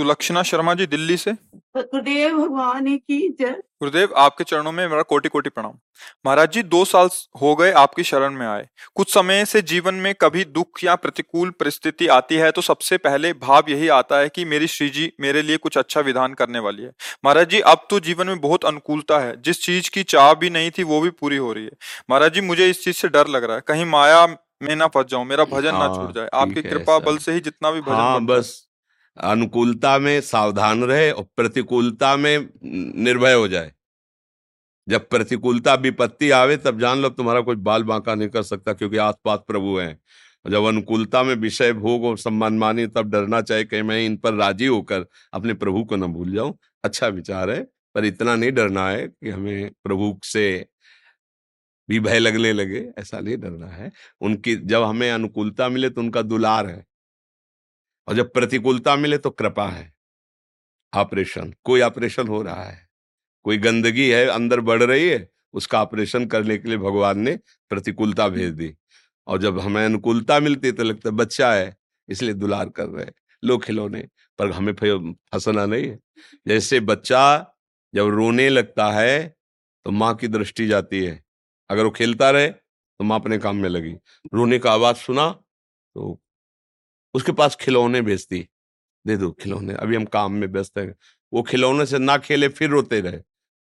सुलक्षणा शर्मा जी दिल्ली से। गुरुदेव भगवान की जय। गुरुदेव आपके चरणों में मेरा कोटि कोटि प्रणाम। महाराज जी दो साल हो गए आपकी शरण में आए। कुछ समय से जीवन में कभी दुख या प्रतिकूल परिस्थिति आती है तो सबसे पहले भाव यही आता है कि मेरी श्री जी मेरे लिए कुछ अच्छा विधान करने वाली है। महाराज जी अब तो जीवन में बहुत अनुकूलता है। जिस चीज़ की चाह भी नहीं थी वो भी पूरी हो रही है। महाराज जी मुझे इस चीज़ से डर लग रहा है। कहीं माया में ना फंस जाऊँ मेरा भजन ना हाँ, छूट जाए। आपकी कृपा बल से ही जितना भी भजन हाँ बस। अनुकूलता में सावधान रहे और प्रतिकूलता में निर्भय हो जाए। जब प्रतिकूलता विपत्ति आवे, तब जान लो तुम्हारा कोई बाल बांका नहीं कर सकता क्योंकि आसपास प्रभु हैं। जब अनुकूलता में विषय भोग और सम्मान मानी, तब डरना चाहिए कि मैं इन पर राज़ी होकर अपने प्रभु को न भूल जाऊँ। अच्छा विचार है, पर इतना नहीं डरना है कि हमें प्रभु से भी भय लगने लगे, ऐसा नहीं डरना है। उनकी, जब हमें अनुकूलता मिले तो उनका दुलार है। और जब प्रतिकूलता मिले तो कृपा है। ऑपरेशन, कोई ऑपरेशन हो रहा है। कोई गंदगी है, अंदर बढ़ रही है, उसका ऑपरेशन करने के लिए भगवान ने प्रतिकूलता भेज दी। और जब हमें अनुकूलता मिलती तो लगता है, बच्चा है, इसलिए दुलार कर रहे हैं, लो खिलौने, पर हमें फंसना नहीं है। जैसे बच्चा जब रोने लगता है तो माँ की दृष्टि जाती है। अगर वो खेलता रहे तो माँ अपने काम में लगी। रोने का आवाज़ सुना तो उसके पास खिलौने भेजती। दे दो खिलौने, अभी हम काम में व्यस्त हैं। वो खिलौने से ना खेले, फिर रोते रहे।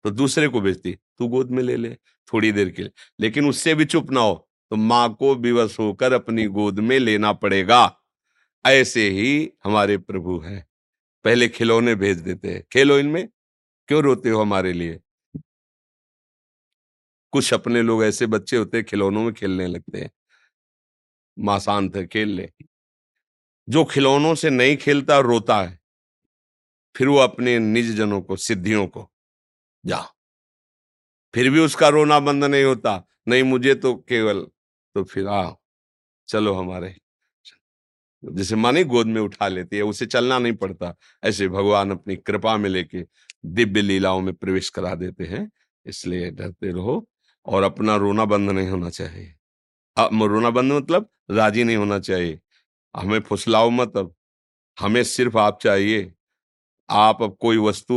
तो दूसरे को भेजती, तू गोद में ले ले, थोड़ी देर के लिए। लेकिन उससे भी चुप ना हो तो माँ को विवश होकर अपनी गोद में लेना पड़ेगा। ऐसे ही हमारे प्रभु हैं। पहले खिलौने भेज देते हैं। खेलो इनमें। क्यों रोते हो हमारे लिए? कुछ अपने लोग ऐसे बच्चे होते हैं, खिलौनों में खेलने लगते हैं। माँ शांत है, खेल ले। जो खिलौनों से नहीं खेलता, रोता है। फिर वो अपने निज जनों को, सिद्धियों को जा फिर भी उसका रोना बंद नहीं होता। नहीं, मुझे तो केवल तो फिर आ चलो हमारे। जैसे मानी गोद में उठा लेती है, उसे चलना नहीं पड़ता। ऐसे भगवान अपनी कृपा में लेके दिव्य लीलाओं में प्रवेश करा देते हैं, इसलिए डरते रहो और अपना रोना बंद नहीं होना चाहिए। अब रोना बंद मतलब राज़ी नहीं होना चाहिए। हमें फुसलाओ मत अब। हमें सिर्फ़ आप चाहिए। आप अब कोई वस्तु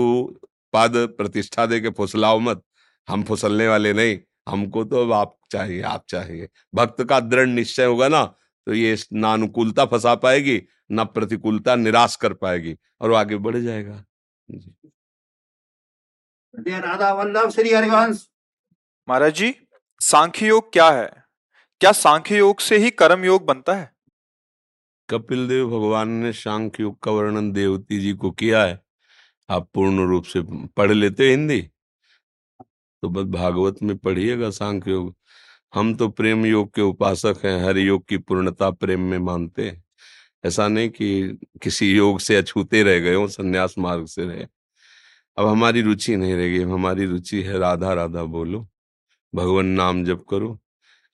पद प्रतिष्ठा दे के फुसलाओ मत। हम फुसलने वाले नहीं। हमको तो अब आप चाहिए आप चाहिए। भक्त का दृढ़ निश्चय होगा ना तो ये ना अनुकूलता फंसा पाएगी ना प्रतिकूलता निराश कर पाएगी और आगे बढ़ जाएगा। जी। राधा वल्लभ श्री हरिवंश। महाराज जी सांख्य योग क्या है? क्या सांख्य योग से ही कर्म योग बनता है? कपिल देव भगवान ने सांख्य योग का वर्णन देवती जी को किया है। आप पूर्ण रूप से पढ़ लेते हिंदी? तो बस भागवत में पढ़िएगा सांख्य योग। हम तो प्रेम योग के उपासक हैं, हर योग की पूर्णता प्रेम में मानते हैं। ऐसा नहीं कि किसी योग से अछूते रह गए हो, संन्यास मार्ग से रहे। अब हमारी रुचि नहीं रह गई, हमारी रुचि है राधा राधा बोलो, भगवान नाम जप करो,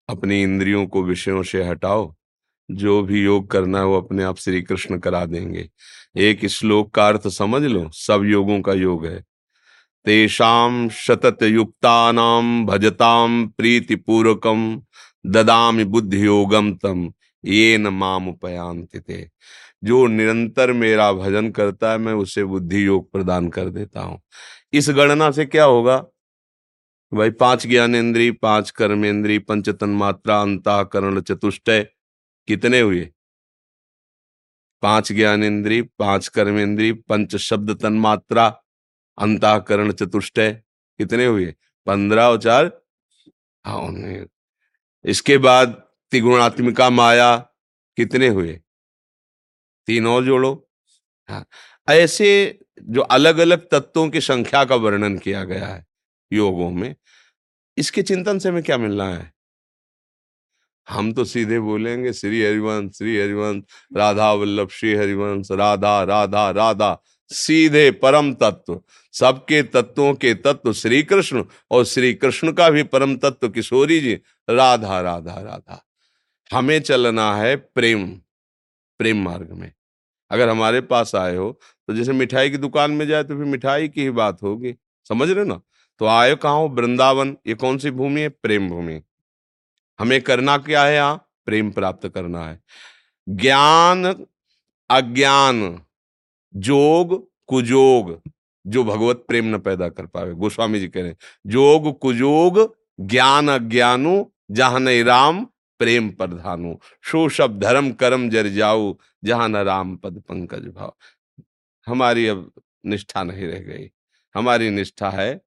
अपनी इंद्रियों को विषयों से हटाओ। जो भी योग करना है वो अपने आप श्री कृष्ण करा देंगे। एक श्लोक का अर्थ समझ लो, सब योगों का योग है। तेषाम शतत युक्तानाम भजताम प्रीति पूर्वकम ददामि बुद्धि योगम तम ये न माम उपयांत जो निरंतर मेरा भजन करता है, मैं उसे बुद्धि योग प्रदान कर देता हूँ। इस गणना से क्या होगा? भाई पाँच ज्ञानेन्द्रीय पाँच कर्मेंद्रीय पंच तन मात्रा अंताकरण, चतुष्टय कितने हुए? पाँच ज्ञान इंद्री पाँच कर्मेंद्रीय, पंच शब्द तन मात्रा अंताकरण चतुष्टय कितने हुए? पंद्रह और चार? हाँ इसके बाद त्रिगुणात्मिका माया, कितने हुए? तीन और जोड़ो। हाँ ऐसे जो अलग अलग तत्वों की संख्या का वर्णन किया गया है योगों में, इसके चिंतन से हमें क्या मिलना है? हम तो सीधे बोलेंगे, श्री हरिवंश श्री हरिवंश, राधा वल्लभ, श्री हरिवंश, राधा राधा राधा, सीधे परम तत्व। सबके तत्वों के तत्व श्री कृष्ण और श्री कृष्ण का भी परम तत्व किशोरी जी। राधा राधा राधा। हमें चलना है प्रेम प्रेम मार्ग में। अगर हमारे पास आए हो तो जैसे मिठाई की दुकान में जाए तो फिर मिठाई की ही बात होगी। समझ रहे हो ना? तो आयो कहा हो? वृंदावन, ये कौन सी भूमि है? प्रेम भूमि। हमें करना क्या है यहाँ? प्रेम प्राप्त करना है। ज्ञान, अज्ञान, जोग, कुजोग, जो भगवत प्रेम न पैदा कर पावे। गोस्वामी जी कह रहे हैं, जोग, कुजोग, ज्ञान, अज्ञानु, जहाँ नहीं राम, प्रेम प्रधानु। शो शब धर्म, कर्म, जर जाऊ, जहाँ न राम, पद, पंकज भाव। हमारी अब निष्ठा नहीं रह गई। हमारी निष्ठा है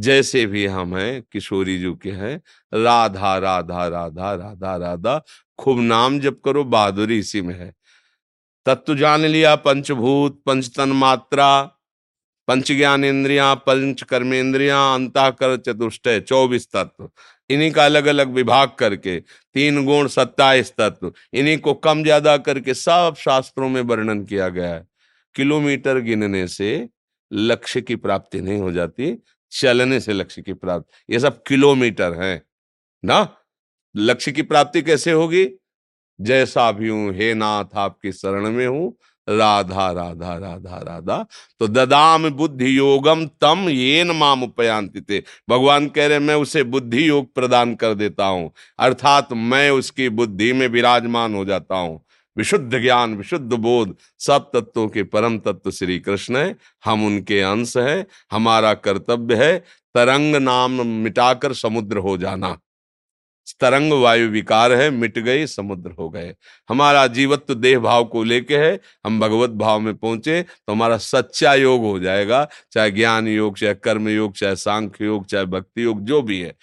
जैसे भी हम हैं, किशोरी जी के हैं, राधा राधा राधा राधा राधा, खूब नाम जप करो, बहादुरी इसी में है। तत्व जान लिया, पंचभूत, पंच तन मात्रा, पंच ज्ञान इंद्रिया, पंच कर्मेंद्रिया, अंताकर चतुष्टय चौबीस तत्व। इन्हीं का अलग अलग विभाग करके, तीन गुण सत्ताईस तत्व। इन्हीं को कम ज़्यादा करके सब शास्त्रों में वर्णन किया गया है। किलोमीटर गिनने से लक्ष्य की प्राप्ति नहीं हो जाती चलने से लक्ष्य की प्राप्ति। ये सब किलोमीटर है, ना? लक्ष्य की प्राप्ति कैसे होगी? जैसा भी हूँ, हे नाथ, आपकी शरण में हूँ। राधा राधा राधा राधा। तो ददाम बुद्धि योगम तम ये नाम उपयांति थे भगवान कह रहे मैं उसे बुद्धि योग प्रदान कर देता हूँ। अर्थात मैं उसकी बुद्धि में विराजमान हो जाता हूँ। विशुद्ध ज्ञान, विशुद्ध बोध, सब तत्वों के परम तत्व श्री कृष्ण है। हम उनके अंश है। हमारा कर्तव्य है तरंग नाम मिटाकर समुद्र हो जाना। तरंग वायु विकार है, मिट गए, समुद्र हो गए। हमारा जीवत्व देह भाव को लेके है, हम भगवत भाव में पहुँचे तो हमारा सच्चा योग हो जाएगा। चाहे ज्ञान योग, चाहे कर्म योग, चाहे सांख्य योग, चाहे भक्ति योग, जो भी है।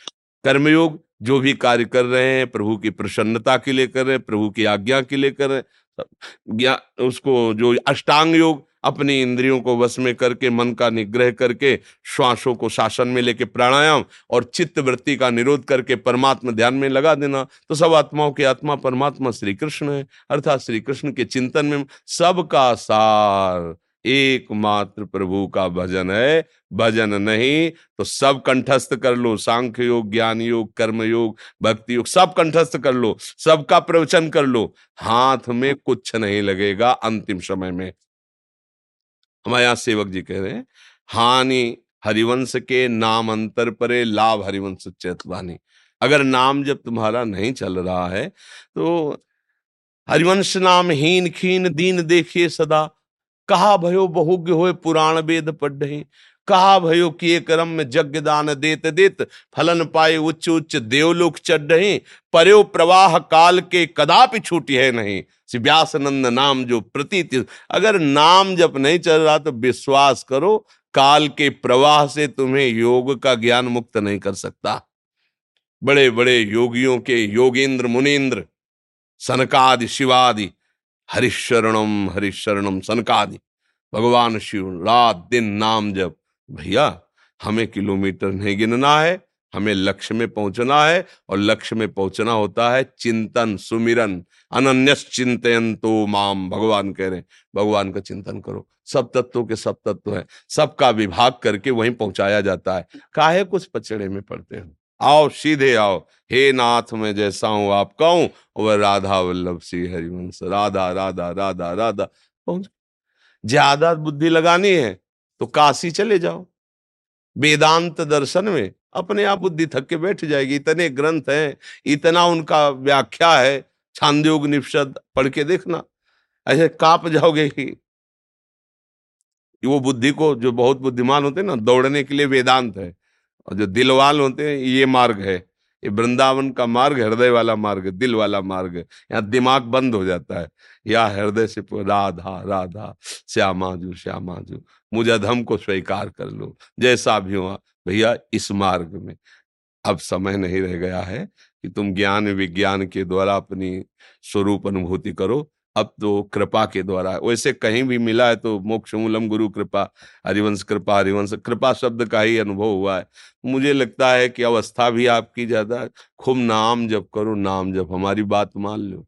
कर्मयोग जो भी कार्य कर रहे हैं, प्रभु की प्रसन्नता के लिए कर रहे हैं, प्रभु की आज्ञा के लिए कर रहे हैं। उसको जो अष्टांग योग अपनी इंद्रियों को वश में करके, मन का निग्रह करके, श्वासों को शासन में लेके प्राणायाम और चित्त वृत्ति का निरोध करके परमात्मा ध्यान में लगा देना तो सब आत्माओं की आत्मा परमात्मा श्री कृष्ण है। अर्थात श्री कृष्ण के चिंतन में सबका सार एकमात्र प्रभु का भजन है। भजन नहीं तो सब कंठस्थ कर लो। सांख्य योग, ज्ञान योग, कर्म योग, भक्ति योग सब कंठस्थ कर लो। सबका प्रवचन कर लो। हाथ में कुछ नहीं लगेगा अंतिम समय में। हमारे यहाँ सेवक जी कह रहे हैं, हानि हरिवंश के नाम अंतर परे, लाभ हरिवंश चेतवानी अगर नाम जब तुम्हारा नहीं चल रहा है तो हरिवंश नाम हीन खीन दीन देखिए सदा। कहा भयो बहुज्ञ हो पुराण वेद पढ़े कहा भयो किए कर्म में जग दान देत देत, फलन पाए उच्च उच्च देवलोक चढ़ पर्यो प्रवाह काल के कदापि छूटी है नहीं। व्यास नंद नाम जो प्रतीत, अगर नाम जब नहीं चल रहा तो विश्वास करो, काल के प्रवाह से तुम्हें योग का ज्ञान मुक्त नहीं कर सकता। बड़े बड़े योगियों के योगेंद्र मुनेन्द्र सनकादि, शिवादि हरिशरणम हरिशरणम सनकादि। भगवान शिव रात दिन नाम जब भैया, हमें किलोमीटर नहीं गिनना है, हमें लक्ष्य में पहुँचना है और लक्ष्य में पहुँचना होता है चिंतन, सुमिरन अनन्य चिंतन तो माम। भगवान कह रहे हैं, भगवान का चिंतन करो। सब तत्वों के सब तत्व है। सबका विभाग करके वहीं पहुँचाया जाता है। काहे कुछ पचड़े में पड़ते हैं? आओ, सीधे आओ। हे नाथ, मैं जैसा हूँ आप कहूँ वह राधा वल्लभ श्री हरिवंश। राधा राधा राधा राधा। पहुँच ज़्यादा बुद्धि लगानी है तो काशी चले जाओ। वेदांत दर्शन में अपने आप बुद्धि थक के बैठ जाएगी। इतने ग्रंथ हैं, इतना उनका व्याख्या है। छांदयोग निपद पढ़ के देखना। ऐसे काप जाओगे कि वो बुद्धि को जो बहुत बुद्धिमान होते हैं ना, दौड़ने के लिए वेदांत है। और जो दिलवाल होते हैं, ये मार्ग है। ये वृंदावन का मार्ग, हृदय वाला मार्ग, दिल वाला मार्ग, यहाँ दिमाग बंद हो जाता है। या हृदय से राधा राधा श्यामाजू श्यामाजू मुझे धम को स्वीकार कर लो। जैसा भी हुआ, भैया, इस मार्ग में। अब समय नहीं रह गया है कि तुम ज्ञान विज्ञान के द्वारा अपनी स्वरूप अनुभूति करो। अब तो कृपा के द्वारा। वैसे कहीं भी मिला है तो मोक्ष मूलम गुरु कृपा, हरिवंश कृपा हरिवंश कृपा शब्द का ही अनुभव हुआ है। मुझे लगता है कि अवस्था भी आपकी ज़्यादा खूब नाम जब करो, नाम जब हमारी बात मान लो।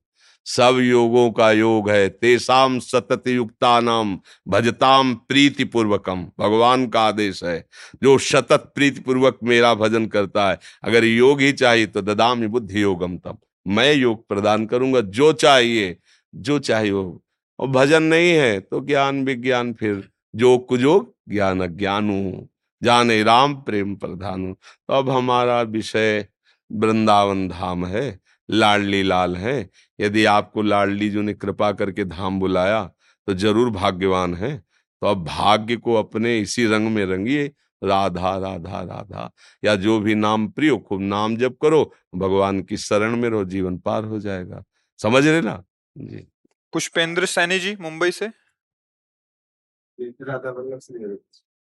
सब योगों का योग है, तेसाम सतत युक्ता नाम भजताम प्रीति पूर्वकम भगवान का आदेश है। जो सतत प्रीति पूर्वक मेरा भजन करता है, अगर योग ही चाहिए तो ददाम बुद्धि योगम तब मैं योग प्रदान करूँगा, जो चाहिए जो चाहिए वो और भजन नहीं है तो ज्ञान विज्ञान फिर जो कुजोग, ज्ञान ज्ञानु जाने राम प्रेम प्रधानु तो अब हमारा विषय वृंदावन धाम है, लाडली लाल है। यदि आपको लाडली जो ने कृपा करके धाम बुलाया तो ज़रूर भाग्यवान है। तो अब भाग्य को अपने इसी रंग में रंगिए, राधा राधा राधा। या जो भी नाम प्रिय खूब नाम जप करो, भगवान की शरण में रहो, जीवन पार हो जाएगा। समझ रहे ना? जी। पुष्पेंद्र सैनी जी मुंबई से।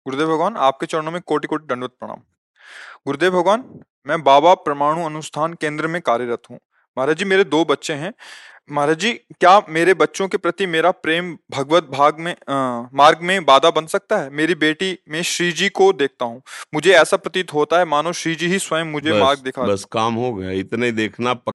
गुरुदेव भगवान आपके चरणों में कोटि कोटि दंडवत प्रणाम। गुरुदेव भगवान मैं बाबा परमाणु अनुष्ठान केंद्र में कार्यरत हूँ। महाराज जी मेरे दो बच्चे हैं। महाराज जी क्या मेरे बच्चों के प्रति मेरा प्रेम भगवत भाग में आ, मार्ग में बाधा बन सकता है? मेरी बेटी में श्री जी को देखता हूँ। मुझे ऐसा प्रतीत होता है मानो श्री जी ही स्वयं मुझे मार्ग दिखा बस काम हो गया इतने देखना पक...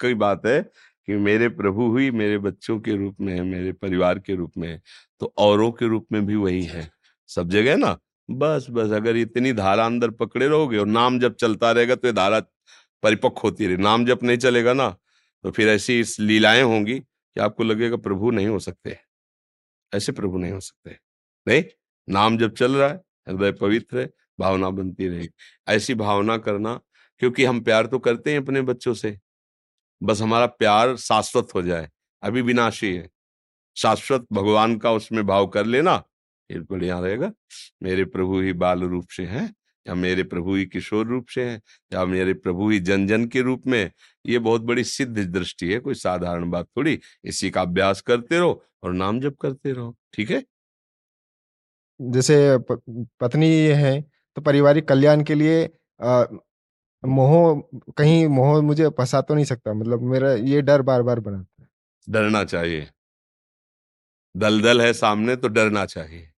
कई बात है कि मेरे प्रभु हुई मेरे बच्चों के रूप में है, मेरे परिवार के रूप में है तो औरों के रूप में भी वही है। सब जगह ना? बस बस, अगर इतनी धारा अंदर पकड़े रहोगे और नाम जब चलता रहेगा तो ये धारा परिपक्व होती रहे, नाम जब नहीं चलेगा ना तो फिर ऐसी लीलाएँ होंगी कि आपको लगेगा प्रभु नहीं हो सकते। ऐसे प्रभु नहीं हो सकते। नहीं, नाम जब चल रहा है, हृदय पवित्र है, भावना बनती रहेगी ऐसी भावना करना, क्योंकि हम प्यार तो करते हैं अपने बच्चों से। बस हमारा प्यार शाश्वत हो जाए, अभी विनाशी है। शाश्वत भगवान का उसमें भाव कर लेना, फिर बढ़िया रहेगा मेरे प्रभु ही बाल रूप से हैं, या मेरे प्रभु ही किशोर रूप से हैं, या मेरे प्रभु ही जन जन के रूप में। ये बहुत बड़ी सिद्ध दृष्टि है, कोई साधारण बात थोड़ी। इसी का अभ्यास करते रहो और नाम जप करते रहो, ठीक है? जैसे पत्नी है तो पारिवारिक कल्याण के लिए मोह, कहीं मोह मुझे फंसा तो नहीं सकता मतलब मेरा ये डर बार बार बनाता है। डरना चाहिए। दलदल है सामने तो डरना चाहिए।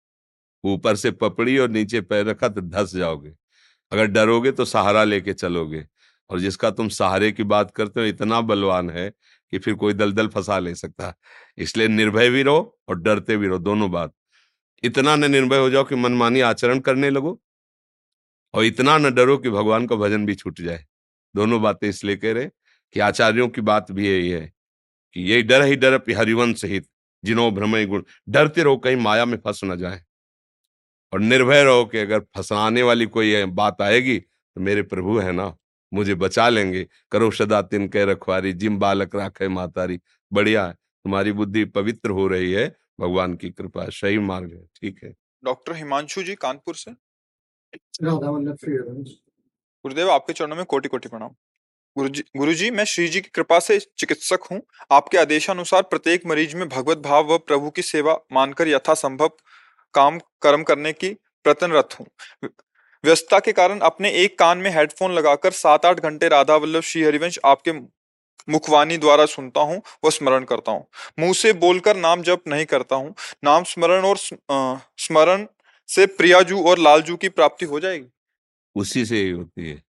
ऊपर से पपड़ी और नीचे पैर रखा तो धस जाओगे। अगर डरोगे तो सहारा लेके चलोगे। और जिसका तुम सहारे की बात करते हो, इतना बलवान है कि फिर कोई दलदल फंसा ले सकता। इसलिए निर्भय भी रहो और डरते भी रहो, दोनों बात। इतना न निर्भय हो जाओ कि मनमानी आचरण करने लगो। और इतना न डरो कि भगवान का भजन भी छूट जाए। दोनों बातें इसलिए कह रहे कि आचार्यों की बात भी यही है कि यही डर ही डर हरिवंश सहित जिनो भ्रमय गुण, डरते रहो, कहीं माया में फंस न जाए। और निर्भय रहो कि अगर फंसाने वाली कोई बात आएगी तो मेरे प्रभु है ना, मुझे बचा लेंगे। करो सदा तिन कह रखवारी, जिम बालक राखे मातारी। बढ़िया है, तुम्हारी बुद्धि पवित्र हो रही है, भगवान की कृपा सही मार्ग है, ठीक है। डॉक्टर हिमांशु जी, कानपुर से। गुरुदेव, आपके चरणों में कोटि कोटि प्रणाम। गुरुजी गुरुजी, मैं श्री जी की कृपा से चिकित्सक हूँ। आपके आदेशानुसार प्रत्येक मरीज़ में भगवत भाव व प्रभु की सेवा मानकर यथासंभव काम, कर्म करने की प्रतनरत हूँ। व्यस्तता के कारण अपने एक कान में हेडफोन लगाकर सात आठ घंटे राधा वल्लभ श्री हरिवंश आपके मुखवाणी द्वारा सुनता हूँ व स्मरण करता हूँ। मुँह से बोलकर नाम जप नहीं करता हूँ। नाम स्मरण और स्मरण से प्रियाजू और लालजू की प्राप्ति हो जाएगी? उसी से ही होती है।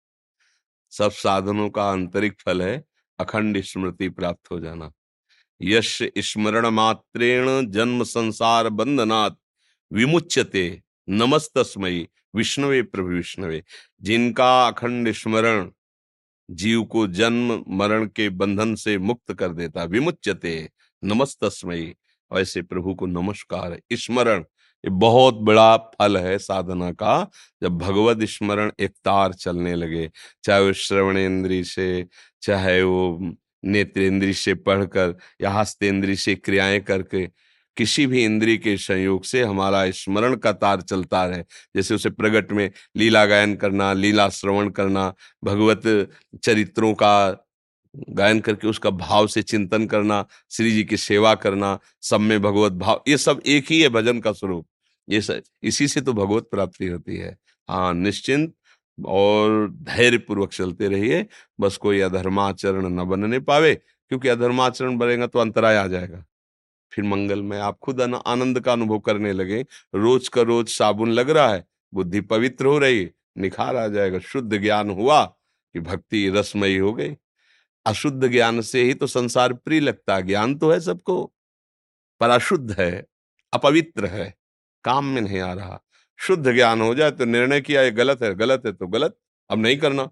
सब साधनों का आंतरिक फल है, अखंड स्मृति प्राप्त हो जाना। यश स्मरण मात्रेण जन्म संसार बंधनात् विमुच्यते। नमस्तस्मयी विष्णुवे प्रभु विष्णुवे। जिनका अखंड स्मरण जीव को जन्म, मरण के बंधन से मुक्त कर देता, विमुच्यते। नमस्तस्मयी ऐसे प्रभु को नमस्कार। स्मरण ये बहुत बड़ा फल है साधना का, जब भगवत स्मरण एक तार चलने लगे, चाहे वो श्रवणेन्द्री से, चाहे वो नेत्रेंद्री से पढ़कर या हस्तेंद्री से क्रियाएँ करके, किसी भी इंद्री के संयोग से हमारा स्मरण का तार चलता रहे। जैसे उसे प्रगट में लीला गायन करना, लीला श्रवण करना, भगवत चरित्रों का गायन करके उसका भाव से चिंतन करना, श्री जी की सेवा करना, सब में भगवत भाव, ये सब एक ही है भजन का स्वरूप। ये सब इसी से तो भगवत प्राप्ति होती है। हाँ निश्चिंत और धैर्य पूर्वक चलते रहिए, बस कोई अधर्माचरण न बनने पावे, क्योंकि अधर्माचरण बनेगा तो अंतराय आ जाएगा। फिर मंगल में आप खुद आनंद का अनुभव करने लगे, रोज का रोज साबुन लग रहा है, बुद्धि पवित्र हो रही, निखार आ जाएगा, शुद्ध ज्ञान हुआ कि भक्ति रसमयी हो गई। अशुद्ध ज्ञान से ही तो संसार प्रिय लगता है। ज्ञान तो है सबको, पर अशुद्ध है, अपवित्र है, काम में नहीं आ रहा। शुद्ध ज्ञान हो जाए तो निर्णय किया, ये गलत है गलत है तो गलत, अब नहीं करना।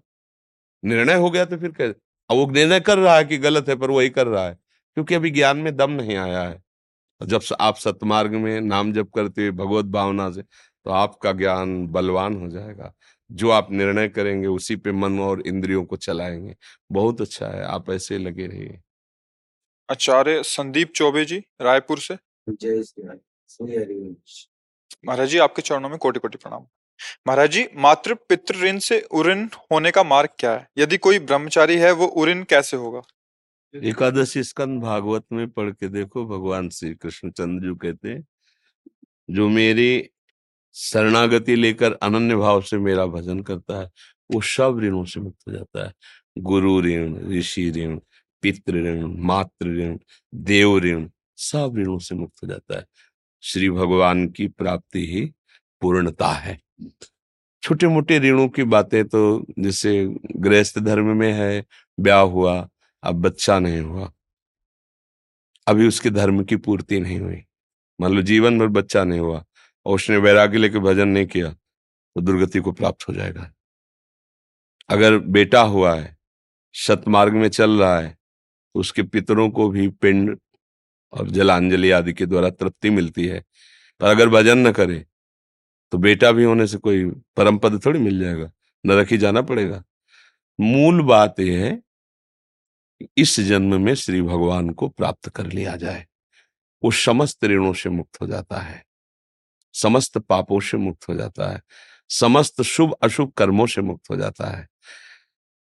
निर्णय हो गया तो फिर कैसे अब वो निर्णय कर रहा है कि गलत है, पर वही कर रहा है, क्योंकि अभी ज्ञान में दम नहीं आया है। जब आप सतमार्ग में नाम जप करते हुए भगवत भावना से तो आपका ज्ञान बलवान हो जाएगा। जो आप निर्णय करेंगे उसी पे मन और इंद्रियों को चलाएँगे। बहुत अच्छा है आप ऐसे लगे रहिए। आचार्य संदीप चौबे जी रायपुर से। जय श्री महाराज जी आपके चरणों में कोटि कोटि प्रणाम। महाराज जी मातृ पितृ ऋण से उऋण होने का मार्ग क्या है? यदि कोई ब्रह्मचारी है वो उऋण कैसे होगा? एकादशी स्कंद भागवत में पढ़ के देखो भगवान श्री कृष्ण चंद्र जी कहते हैं जो मेरी शरणागति लेकर अनन्य भाव से मेरा भजन करता है, वो सब ऋणों से मुक्त हो जाता है। गुरु ऋण, ऋषि ऋण, पितृ ऋण, मातृ ऋण, देव ऋण, सब ऋणों से मुक्त हो जाता है। श्री भगवान की प्राप्ति ही पूर्णता है। छोटे मोटे ऋणों की बातें तो जैसे गृहस्थ धर्म में है, ब्याह हुआ, अब बच्चा नहीं हुआ। अभी उसके धर्म की पूर्ति नहीं हुई। मान लो जीवन भर बच्चा नहीं हुआ। और उसने वैराग्य लेके भजन नहीं किया तो दुर्गति को प्राप्त हो जाएगा। अगर बेटा हुआ है, सतमार्ग में चल रहा है तो उसके पितरों को भी पिंड और जलांजलि आदि के द्वारा तृप्ति मिलती है। पर अगर भजन न करे तो बेटा भी होने से कोई परम पद थोड़ी मिल जाएगा, नरक ही जाना पड़ेगा। मूल बात यह है इस जन्म में श्री भगवान को प्राप्त कर लिया जाए। वो समस्त ऋणों से मुक्त हो जाता है। समस्त पापों से मुक्त हो जाता है, समस्त शुभ अशुभ कर्मों से मुक्त हो जाता है।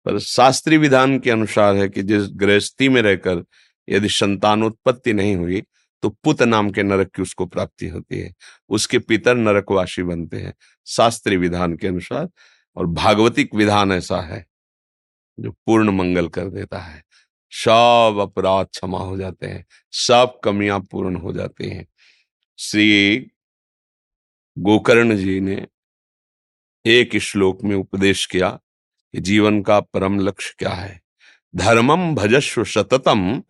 पर शास्त्रीय विधान के अनुसार है कि जिस गृहस्थी में रहकर यदि संतानोत्पत्ति नहीं हुई तो पुत नाम के नरक की उसको प्राप्ति होती है। उसके पितर नरकवासी बनते हैं शास्त्रीय विधान के अनुसार, और भागवतिक विधान ऐसा है, जो पूर्ण मंगल कर देता है। सब अपराध क्षमा हो जाते हैं, सब कमियाँ पूर्ण हो जाती हैं। श्री गोकर्ण जी ने एक श्लोक में उपदेश किया कि जीवन का परम लक्ष्य क्या है? धर्मम भजस्व सततम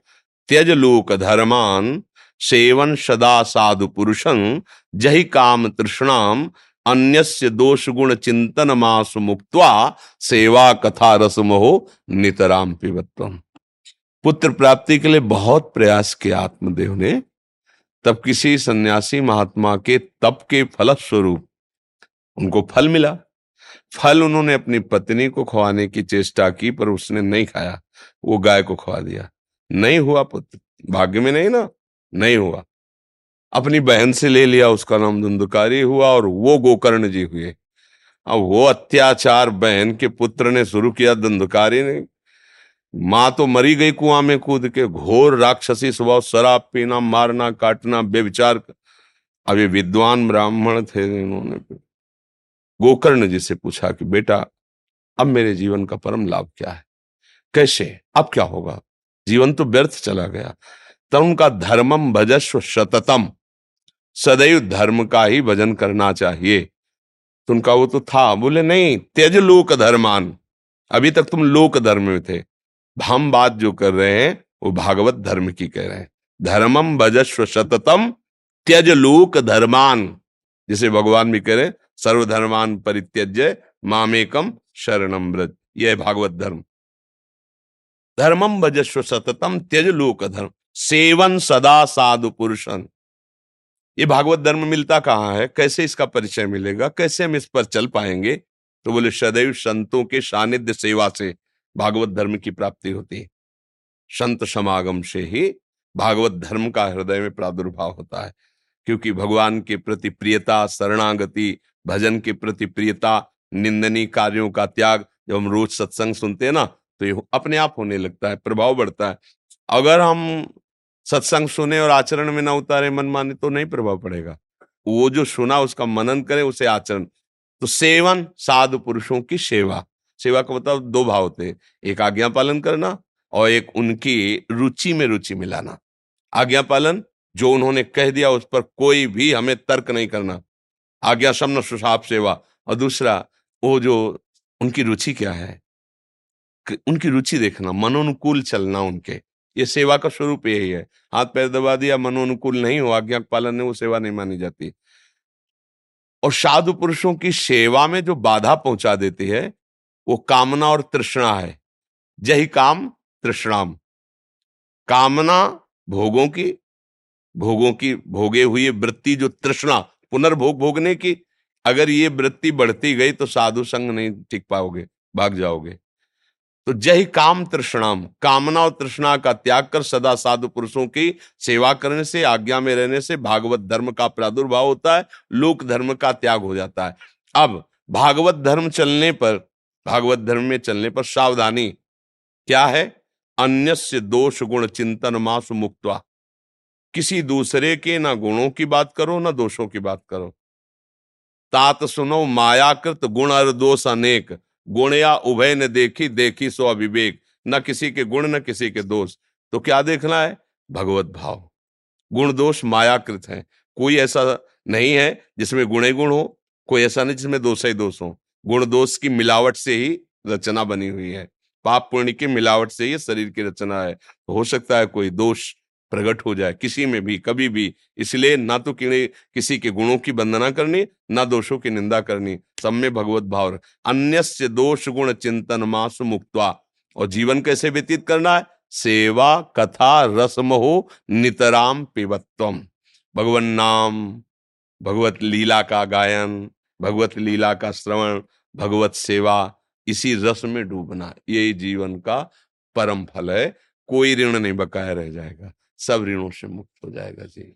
त्यज लोक धर्मान सेवन सदा साधु पुरुषं जहि काम तृष्णाम अन्यस्य दोष गुण चिंतन मास मुक्त्वा सेवा कथा रस मोह नितराम पिबत्वम। पुत्र प्राप्ति के लिए बहुत प्रयास किया आत्मदेव ने। तब किसी सन्यासी महात्मा के तप के फलस्वरूप उनको फल मिला। फल उन्होंने अपनी पत्नी को खवाने की चेष्टा की, पर उसने नहीं खाया। वो गाय को खवा दिया। नहीं हुआ पुत्र। भाग्य में नहीं ना? नहीं हुआ। अपनी बहन से ले लिया, उसका नाम धुंधकारी हुआ और वो गोकर्ण जी हुए। अब वो अत्याचार बहन के पुत्र ने शुरू किया, धुंधकारी ने माँ तो मरी गई कुआँ में कूद के, घोर राक्षसी स्वभाव, शराब पीना, मारना, काटना बेविचार अब ये विद्वान ब्राह्मण थे इन्होंने गोकर्ण जी से पूछा कि बेटा, अब मेरे जीवन का परम लाभ क्या है? कैसे? अब क्या होगा? जीवन तो व्यर्थ चला गया। तब उनका धर्मम भजस्व शततम। सदैव धर्म का ही भजन करना चाहिए। तो उनका वो तो था। बोले, नहीं, त्यज लोक धर्मान। अभी तक तुम लोक धर्म में थे। हम बात जो कर रहे हैं, वो भागवत धर्म की कह रहे हैं। धर्मम भजस्व सततम त्यज लोक धर्मान, जिसे भगवान भी कह रहे सर्वधर्मान परित्यज्य मामेकम शरणम व्रज। यह भागवत धर्म। धर्मम भजस्व सततम त्यज लोक धर्म। सेवन सदा साधु पुरुषन ये भागवत धर्म मिलता कहाँ है? कैसे इसका परिचय मिलेगा? कैसे हम इस पर चल पाएँगे? तो बोले, सदैव संतों के सानिध्य सेवा से। भागवत धर्म की प्राप्ति होती है। संत समागम से ही भागवत धर्म का हृदय में प्रादुर्भाव होता है, क्योंकि भगवान के प्रति प्रियता, शरणागति, भजन के प्रति प्रियता, निंदनीय कार्यों का त्याग जब हम रोज सत्संग सुनते हैं ना तो ये अपने आप होने लगता है, प्रभाव बढ़ता है। अगर हम सत्संग सुने और आचरण में ना उतारे मन माने तो नहीं प्रभाव पड़ेगा। वो जो सुना उसका मनन करे, उसे आचरण। तो सेवन साधु पुरुषों की सेवा। सेवा का मतलब दो भाव होते हैं, एक आज्ञा पालन करना और एक उनकी रुचि में रुचि मिलाना। आज्ञा पालन, जो उन्होंने कह दिया उस पर कोई भी हमें तर्क नहीं करना। आज्ञा समन सुसाप सेवा और दूसरा, वो जो उनकी रुचि क्या है? उनकी रुचि देखना, मनोनुकूल चलना उनके। ये सेवा का स्वरूप यही है। हाथ पैर दबा दिया, मनोनुकूल नहीं हो, आज्ञा पालन में वो सेवा नहीं मानी जाती। और साधु पुरुषों की सेवा में जो बाधा पहुँचा देती है वो कामना और तृष्णा है। जही काम तृष्णाम। कामना भोगों की भोगों की भोगे हुई वृत्ति जो तृष्णा, पुनर्भोग भोगने की, अगर ये वृत्ति बढ़ती गई तो साधु संग नहीं टिक पाओगे, भाग जाओगे। तो जय काम तृष्णाम। कामना और तृष्णा का त्याग कर सदा साधु पुरुषों की सेवा करने से, आज्ञा में रहने से भागवत धर्म का प्रादुर्भाव होता है, लोक धर्म का त्याग हो जाता है। अब भागवत धर्म चलने पर भागवत धर्म में चलने पर सावधानी क्या है? अन्य दोष गुण चिंतन मास मुक्तवा। किसी दूसरे के ना गुणों की बात करो, ना दोषों की बात करो। तात सुनो, मायाकृत गुण और दोष अनेक। गुण या उभय ने देखी देखी सो अविवेक। न किसी के गुण, न किसी के दोष। तो क्या देखना है? भगवत भाव। गुण दोष मायाकृत है। कोई ऐसा नहीं है जिसमें गुणे गुण हो, कोई ऐसा नहीं जिसमें दोष ही दोष हो। गुण दोष की मिलावट से ही रचना बनी हुई है। पाप पुण्य की मिलावट से ही शरीर की रचना है। तो हो सकता है कोई दोष प्रकट हो जाए किसी में भी, कभी भी। इसलिए ना तो किसी के गुणों की वंदना करनी, ना दोषों की निंदा करनी। सब में भगवत भाव अन्य दोष गुण चिंतन मास मुक्तवा। और जीवन कैसे व्यतीत करना है? सेवा, कथा रसमहो नितराम पिबत्वम। भगवन नाम भगवत लीला का गायन। भगवत लीला का श्रवण, भगवत सेवा, इसी रस में डूबना, यही जीवन का परम फल है। कोई ऋण नहीं बकाया रह जाएगा। सब ऋणों से मुक्त हो जाएगा, जी।